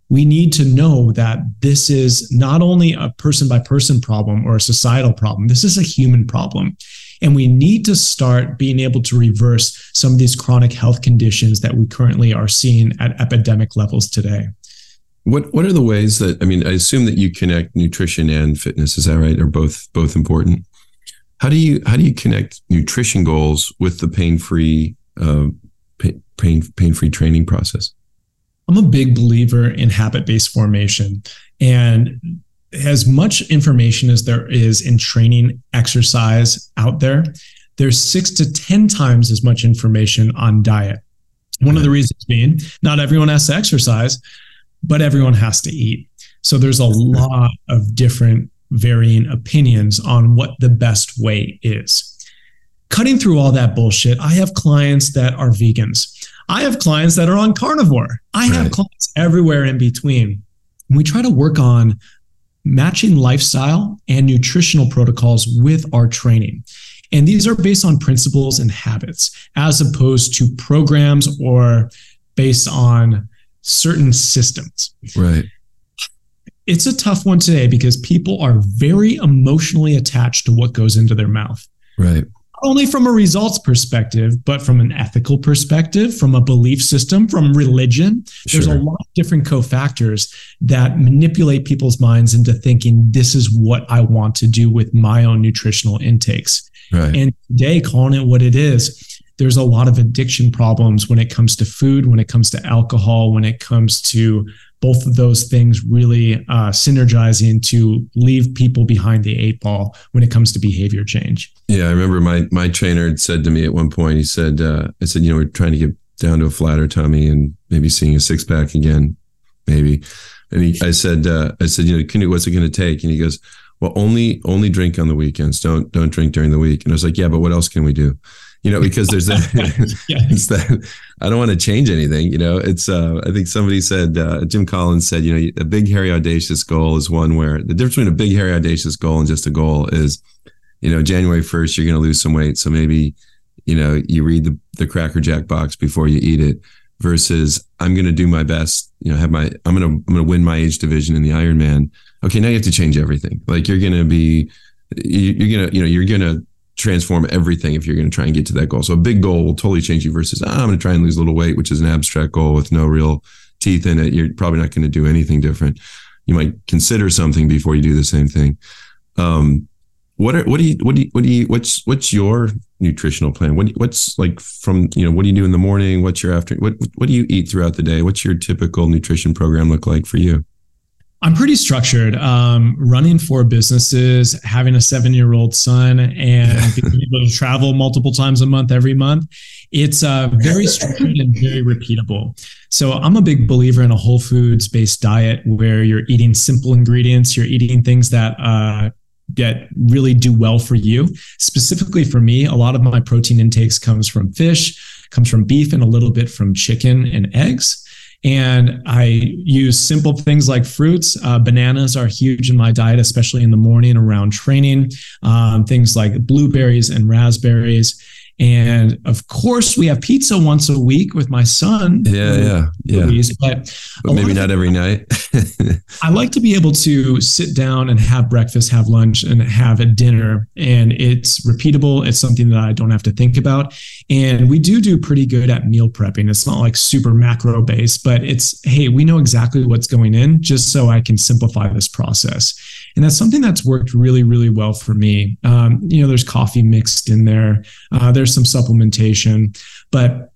we need to know that this is not only a person by person problem or a societal problem, this is a human problem. And we need to start being able to reverse some of these chronic health conditions that we currently are seeing at epidemic levels today. What what are the ways that I mean? I assume that you connect nutrition and fitness. Is that right? Or both both important? How do you how do you connect nutrition goals with the pain free uh, pain pain free training process? I'm a big believer in habit based formation, and as much information as there is in training exercise out there, there's six to ten times as much information on diet. One of the reasons being, not everyone has to exercise, but everyone has to eat. So there's a lot of different varying opinions on what the best way is. Cutting through all that bullshit, I have clients that are vegans. I have clients that are on carnivore. I have clients everywhere in between. And we try to work on matching lifestyle and nutritional protocols with our training. And these are based on principles and habits as opposed to programs or based on certain systems. Right it's a tough one today because people are very emotionally attached to what goes into their mouth. Right. Not only from a results perspective, but from an ethical perspective, from a belief system, from religion. Sure. There's a lot of different cofactors that manipulate people's minds into thinking this is what I want to do with my own nutritional intakes. Right. And today, calling it what it is, there's a lot of addiction problems when it comes to food, when it comes to alcohol, when it comes to both of those things really uh, synergizing to leave people behind the eight ball when it comes to behavior change. Yeah, I remember my my trainer had said to me at one point. He said, uh, "I said, you know, we're trying to get down to a flatter tummy and maybe seeing a six pack again, maybe." And he, I said, uh, I said, you know, can, what's it going to take? And he goes, well, only only drink on the weekends. Don't don't drink during the week. And I was like, yeah, but what else can we do? You know, because there's that, it's that I don't want to change anything. You know, it's, uh, I think somebody said, uh, Jim Collins said, you know, a big, hairy, audacious goal is one where the difference between a big, hairy, audacious goal and just a goal is, you know, January 1st, you're going to lose some weight. So maybe, you know, you read the, the Cracker Jack box before you eat it versus I'm going to do my best, you know, have my, I'm going to, I'm going to win my age division in the Ironman. Okay. Now you have to change everything. Like you're going to be, you're going to, you know, you're going to, transform everything if you're going to try and get to that goal. So a big goal will totally change you versus ah, I'm going to try and lose a little weight, which is an abstract goal with no real teeth in it. You're probably not going to do anything different. You might consider something before you do the same thing. Um, what are what do you what do you what do you what's what's your nutritional plan? What what's like from you know what do you do in the morning? What's your after what what do you eat throughout the day? What's your typical nutrition program look like for you? I'm pretty structured. Um, running four businesses, having a seven year old son, and being able to travel multiple times a month every month. It's uh, very structured and very repeatable. So I'm a big believer in a whole foods based diet where you're eating simple ingredients, you're eating things that uh, that really do well for you. Specifically for me, a lot of my protein intakes comes from fish, comes from beef, and a little bit from chicken and eggs. And I use simple things like fruits. Uh, bananas are huge in my diet, especially in the morning around training. Um, things like blueberries and raspberries. And of course, we have pizza once a week with my son. Yeah, yeah, yeah. Movies, but, but maybe not every night. I like to be able to sit down and have breakfast, have lunch, and have a dinner. And it's repeatable. It's something that I don't have to think about. And we do do pretty good at meal prepping. It's not like super macro based, but it's, hey, we know exactly what's going in just so I can simplify this process. And that's something that's worked really, really well for me. Um, you know, there's coffee mixed in there, uh, there's some supplementation, but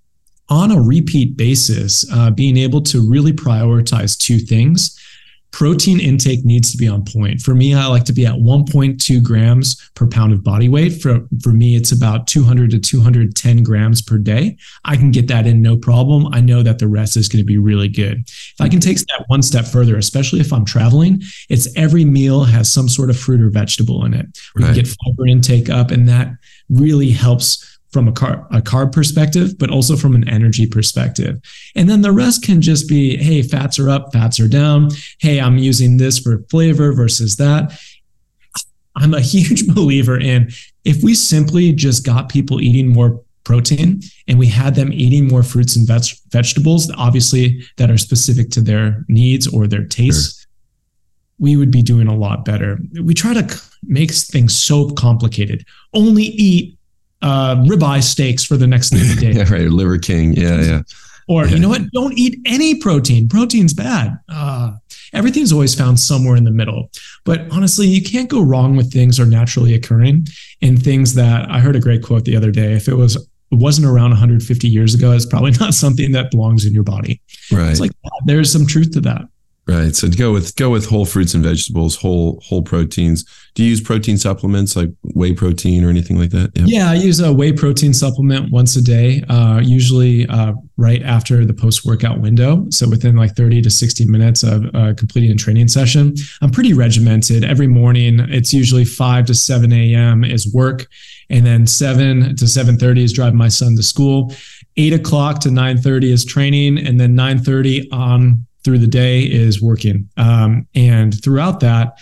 on a repeat basis, uh, being able to really prioritize two things protein intake needs to be on point. For me, I like to be at 1.2 grams per pound of body weight. For, for me, it's about 200 to 210 grams per day. I can get that in no problem. I know that the rest is going to be really good. If I can take that one step further, especially if I'm traveling, it's every meal has some sort of fruit or vegetable in it. We right. can get fiber intake up, and that really helps from a, car- a carb perspective, but also from an energy perspective. And then the rest can just be, hey, fats are up, fats are down. Hey, I'm using this for flavor versus that. I'm a huge believer in if we simply just got people eating more protein and we had them eating more fruits and veg- vegetables, obviously that are specific to their needs or their tastes. Sure. We would be doing a lot better. We try to make things so complicated. Only eat uh, ribeye steaks for the next 30 days. yeah, right. Liver King. Yeah, yeah. Or, yeah. you know what? Don't eat any protein. Protein's bad. Uh, everything's always found somewhere in the middle. But honestly, you can't go wrong with things are naturally occurring and things that I heard a great quote the other day. If it was it wasn't around 150 years ago, it's probably not something that belongs in your body. Right. It's like there's some truth to that. Right. So go with go with whole fruits and vegetables, whole whole proteins. Do you use protein supplements like whey protein or anything like that? Yeah, yeah I use a whey protein supplement once a day, uh, usually uh, right after the post workout window. So within like 30 to 60 minutes of uh, completing a training session. I'm pretty regimented. Every morning, it's usually 5 to 7 a.m. is work, and then 7 to 7:30 is driving my son to school. 8 o'clock to 9:30 is training, and then 9:30 on through the day is working. Um, and throughout that,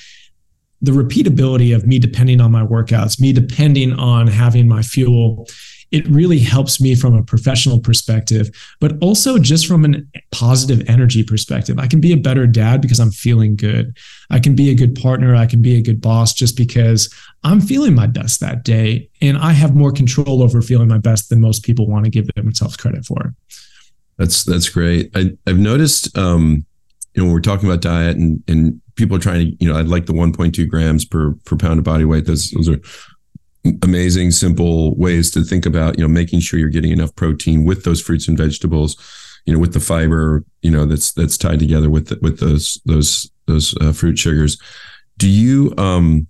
the repeatability of me depending on my workouts, me depending on having my fuel, it really helps me from a professional perspective, but also just from a positive energy perspective. I can be a better dad because I'm feeling good. I can be a good partner. I can be a good boss just because I'm feeling my best that day. And I have more control over feeling my best than most people want to give themselves credit for. That's that's great. I, I've noticed, um, you know, when we're talking about diet and and people are trying to, you know, I'd like the 1.2 grams per per pound of body weight. Those those are amazing, simple ways to think about, you know, making sure you're getting enough protein with those fruits and vegetables, you know, with the fiber, you know, that's that's tied together with the, with those those those uh, fruit sugars. Do you um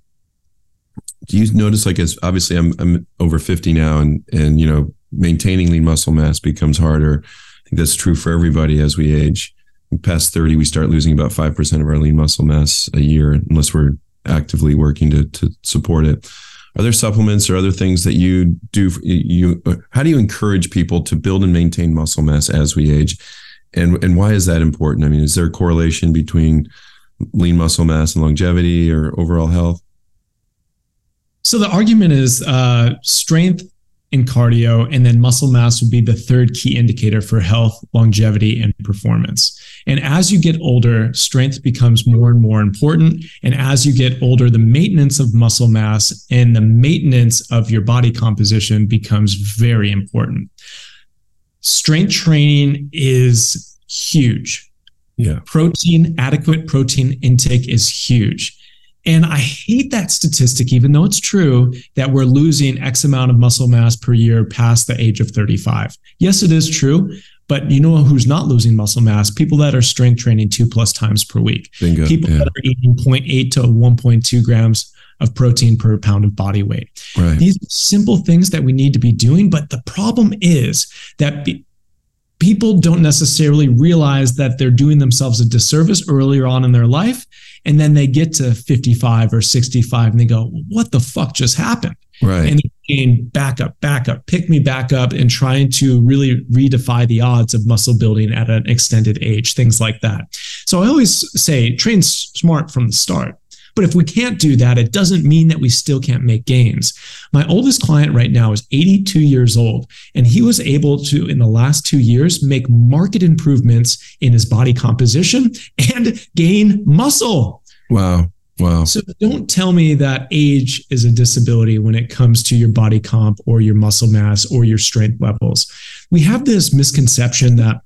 do you notice like as obviously I'm I'm over 50 now and and you know maintaining lean muscle mass becomes harder think that's true for everybody as we age. Past 30, we start losing about 5% of our lean muscle mass a year unless we're actively working to, to support it. Are there supplements or other things that you do? You how do you encourage people to build and maintain muscle mass as we age, and and why is that important? I mean, is there a correlation between lean muscle mass and longevity or overall health? So the argument is uh, strength in cardio, and then muscle mass would be the third key indicator for health, longevity, and performance. And as you get older, strength becomes more and more important. And as you get older, the maintenance of muscle mass and the maintenance of your body composition becomes very important. Strength training is huge. Yeah. Protein, adequate protein intake is huge. And I hate that statistic, even though it's true that we're losing X amount of muscle mass per year past the age of 35. Yes, it is true. But you know who's not losing muscle mass? People that are strength training two plus times per week. Bingo, People yeah. that are eating 0.8 to 1.2 grams of protein per pound of body weight. Right. These simple things that we need to be doing. But the problem is that people don't necessarily realize that they're doing themselves a disservice earlier on in their life. And then they get to 55 or 65 and they go, what the fuck just happened? Right. And again, back up, back up, pick me back up and trying to really redefy the odds of muscle building at an extended age, things like that. So I always say train smart from the start. But if we can't do that, it doesn't mean that we still can't make gains. My oldest client right now is 82 years old, and he was able to, in the last two years, make market improvements in his body composition and gain muscle. Wow. Wow. So don't tell me that age is a disability when it comes to your body comp or your muscle mass or your strength levels. We have this misconception that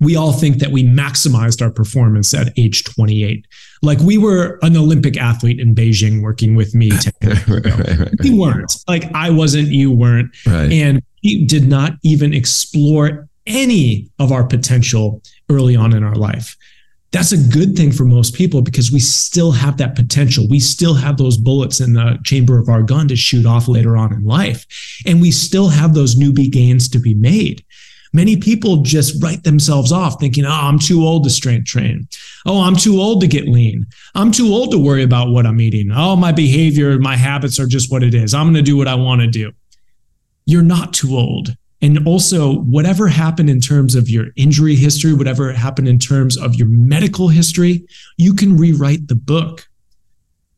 we all think that we maximized our performance at age 28. Like we were an Olympic athlete in Beijing working with me. right, right, right, we weren't. Like I wasn't, you weren't. And we did not even explore any of our potential early on in our life. that's a good thing for most people because we still have that potential. We still have those bullets in the chamber of our gun to shoot off later on in life. And we still have those newbie gains to be made. Many people just write themselves off thinking, oh, I'm too old to strength train. Oh, I'm too old to get lean. I'm too old to worry about what I'm eating. Oh, my behavior, my habits are just what it is. I'm going to do what I want to do. You're not too old. And also, whatever happened in terms of your injury history, whatever happened in terms of your medical history, you can rewrite the book.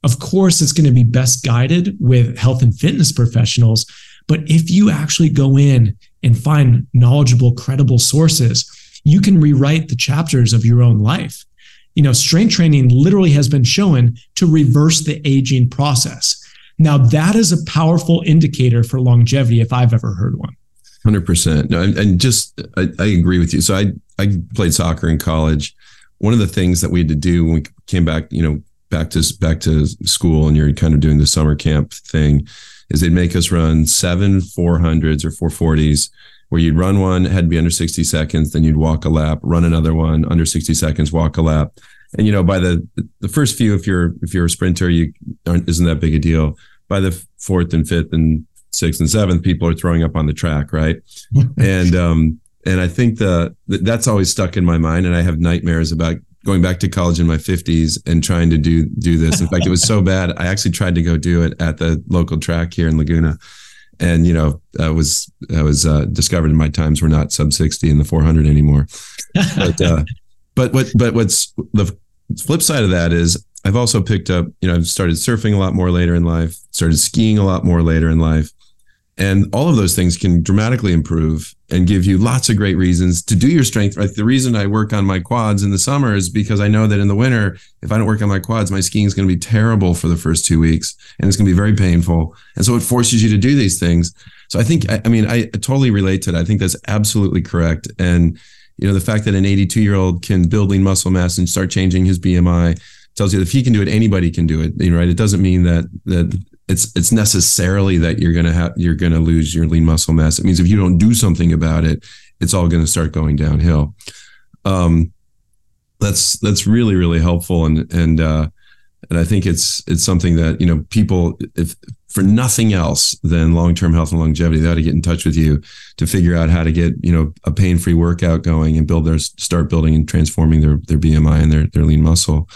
Of course, it's going to be best guided with health and fitness professionals. But if you actually go in and find knowledgeable, credible sources, you can rewrite the chapters of your own life. You know, strength training literally has been shown to reverse the aging process. Now, that is a powerful indicator for longevity if I've ever heard one. Hundred percent. No, and, and just I, I, agree with you. So I I played soccer in college. One of the things that we had to do when we came back, you know, back to back to school, and you're kind of doing the summer camp thing, is they'd make us run seven 400s or 440s, where you'd run one, had to be under 60 seconds, then you'd walk a lap, run another one under 60 seconds, walk a lap, and you know by the the first few, if you're if you're a sprinter, you aren't isn't that big a deal. By the fourth and fifth and sixth and seventh, people are throwing up on the track, right? and um, and I think the that's always stuck in my mind, and I have nightmares about going back to college in my 50s and trying to do do this. In fact, it was so bad I actually tried to go do it at the local track here in Laguna, and you know I was I was uh, discovered my times were not sub 60 in the 400 anymore. But uh, but what but what's the flip side of that is I've also picked up you know I've started surfing a lot more later in life, started skiing a lot more later in life, and all of those things can dramatically improve and give you lots of great reasons to do your strength. Like the reason I work on my quads in the summer is because I know that in the winter, if I don't work on my quads, my skiing is going to be terrible for the first two weeks and it's going to be very painful. And so it forces you to do these things. So I think, I, I mean, I totally relate to that. I think that's absolutely correct. And, you know, the fact that an 82 year old can build lean muscle mass and start changing his BMI tells you that if he can do it, anybody can do it. Right? It doesn't mean that that it's it's necessarily that you're gonna have you're gonna lose your lean muscle mass. It means if you don't do something about it, it's all gonna start going downhill. Um, that's that's really really helpful and and uh, and I think it's it's something that you know people if for nothing else than long term health and longevity, they ought to get in touch with you to figure out how to get you know a pain free workout going and build their start building and transforming their their BMI and their their lean muscle.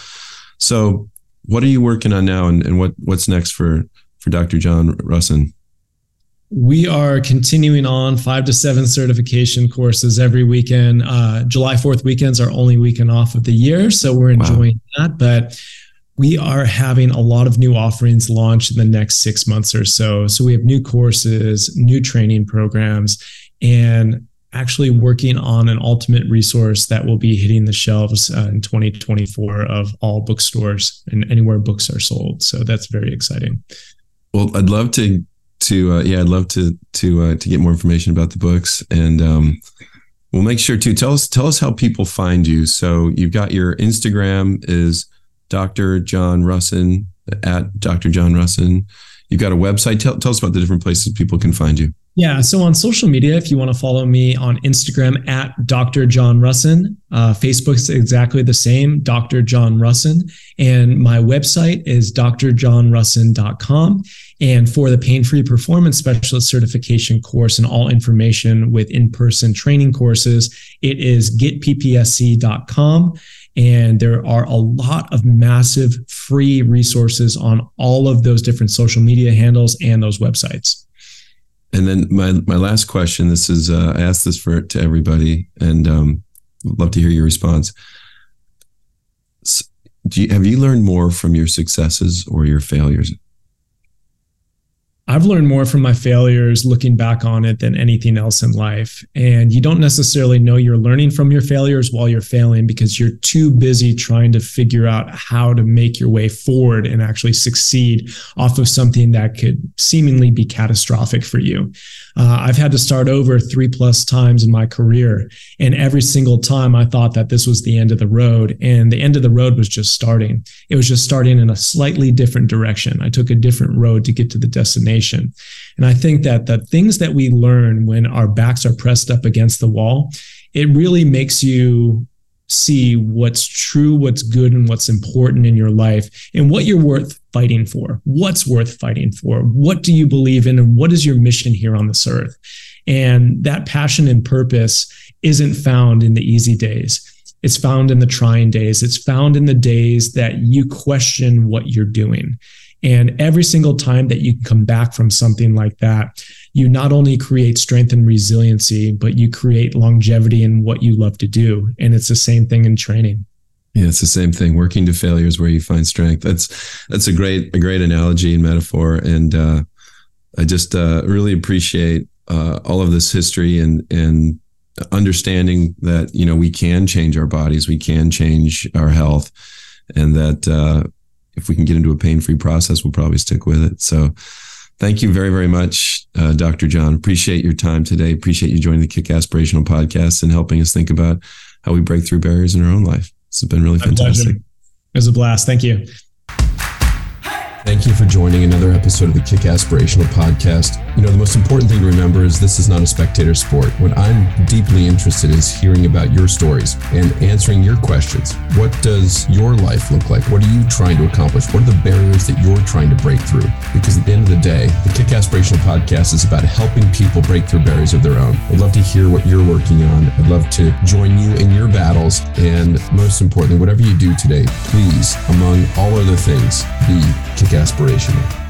So, what are you working on now, and, and what what's next for for Dr. John Rusin? We are continuing on five to seven certification courses every weekend. Uh, July 4th weekends are only weekend off of the year. So we're enjoying wow. that. But we are having a lot of new offerings launched in the next six months or so. So we have new courses, new training programs, and actually working on an ultimate resource that will be hitting the shelves uh, in 2024 of all bookstores and anywhere books are sold. So that's very exciting. Well, I'd love to to uh, yeah, I'd love to to uh, to get more information about the books, and um, we'll make sure to tell us tell us how people find you. So you've got your Instagram is Dr. John Rusin at Dr. John Rusin. You've got a website. Tell, tell us about the different places people can find you. Yeah. So on social media, if you want to follow me on Instagram at Dr. John Rusin, uh, Facebook's exactly the same, Dr. John Rusin. And my website is drjohnrusin.com. And for the pain free performance specialist certification course and all information with in person training courses, it is getppsc.com. And there are a lot of massive free resources on all of those different social media handles and those websites. And then my my last question. This is uh, I asked this for to everybody, and um, love to hear your response. You, have you learned more from your successes or your failures? I've learned more from my failures looking back on it than anything else in life. And you don't necessarily know you're learning from your failures while you're failing because you're too busy trying to figure out how to make your way forward and actually succeed off of something that could seemingly be catastrophic for you. Uh, I've had to start over three plus times in my career. And every single time I thought that this was the end of the road. And the end of the road was just starting. It was just starting in a slightly different direction. I took a different road to get to the destination. And I think that the things that we learn when our backs are pressed up against the wall, it really makes you see what's true, what's good, and what's important in your life and what you're worth fighting for. What's worth fighting for? What do you believe in? And what is your mission here on this earth? And that passion and purpose isn't found in the easy days. It's found in the trying days. It's found in the days that you question what you're doing. And every single time that you come back from something like that, you not only create strength and resiliency, but you create longevity in what you love to do. And it's the same thing in training. Yeah, it's the same thing. Working to failure is where you find strength. That's that's a great a great analogy and metaphor. And uh, I just uh, really appreciate uh, all of this history and and understanding that you know we can change our bodies, we can change our health, and that uh, if we can get into a pain free process, we'll probably stick with it. So thank you very, very much, uh, Dr. John. Appreciate your time today. Appreciate you joining the Kickasspirational podcast and helping us think about how we break through barriers in our own life. This has been really My fantastic. Pleasure. It was a blast. Thank you. Thank you for joining another episode of the Kickasspirational Podcast. You know, the most important thing to remember is this is not a spectator sport. What I'm deeply interested in is hearing about your stories and answering your questions. What does your life look like? What are you trying to accomplish? What are the barriers that you're trying to break through? Because at the end of the day, the Kickasspirational Podcast is about helping people break through barriers of their own. I'd love to hear what you're working on. I'd love to join you in your battles. And most importantly, whatever you do today, please, among all other things, be kick aspirational.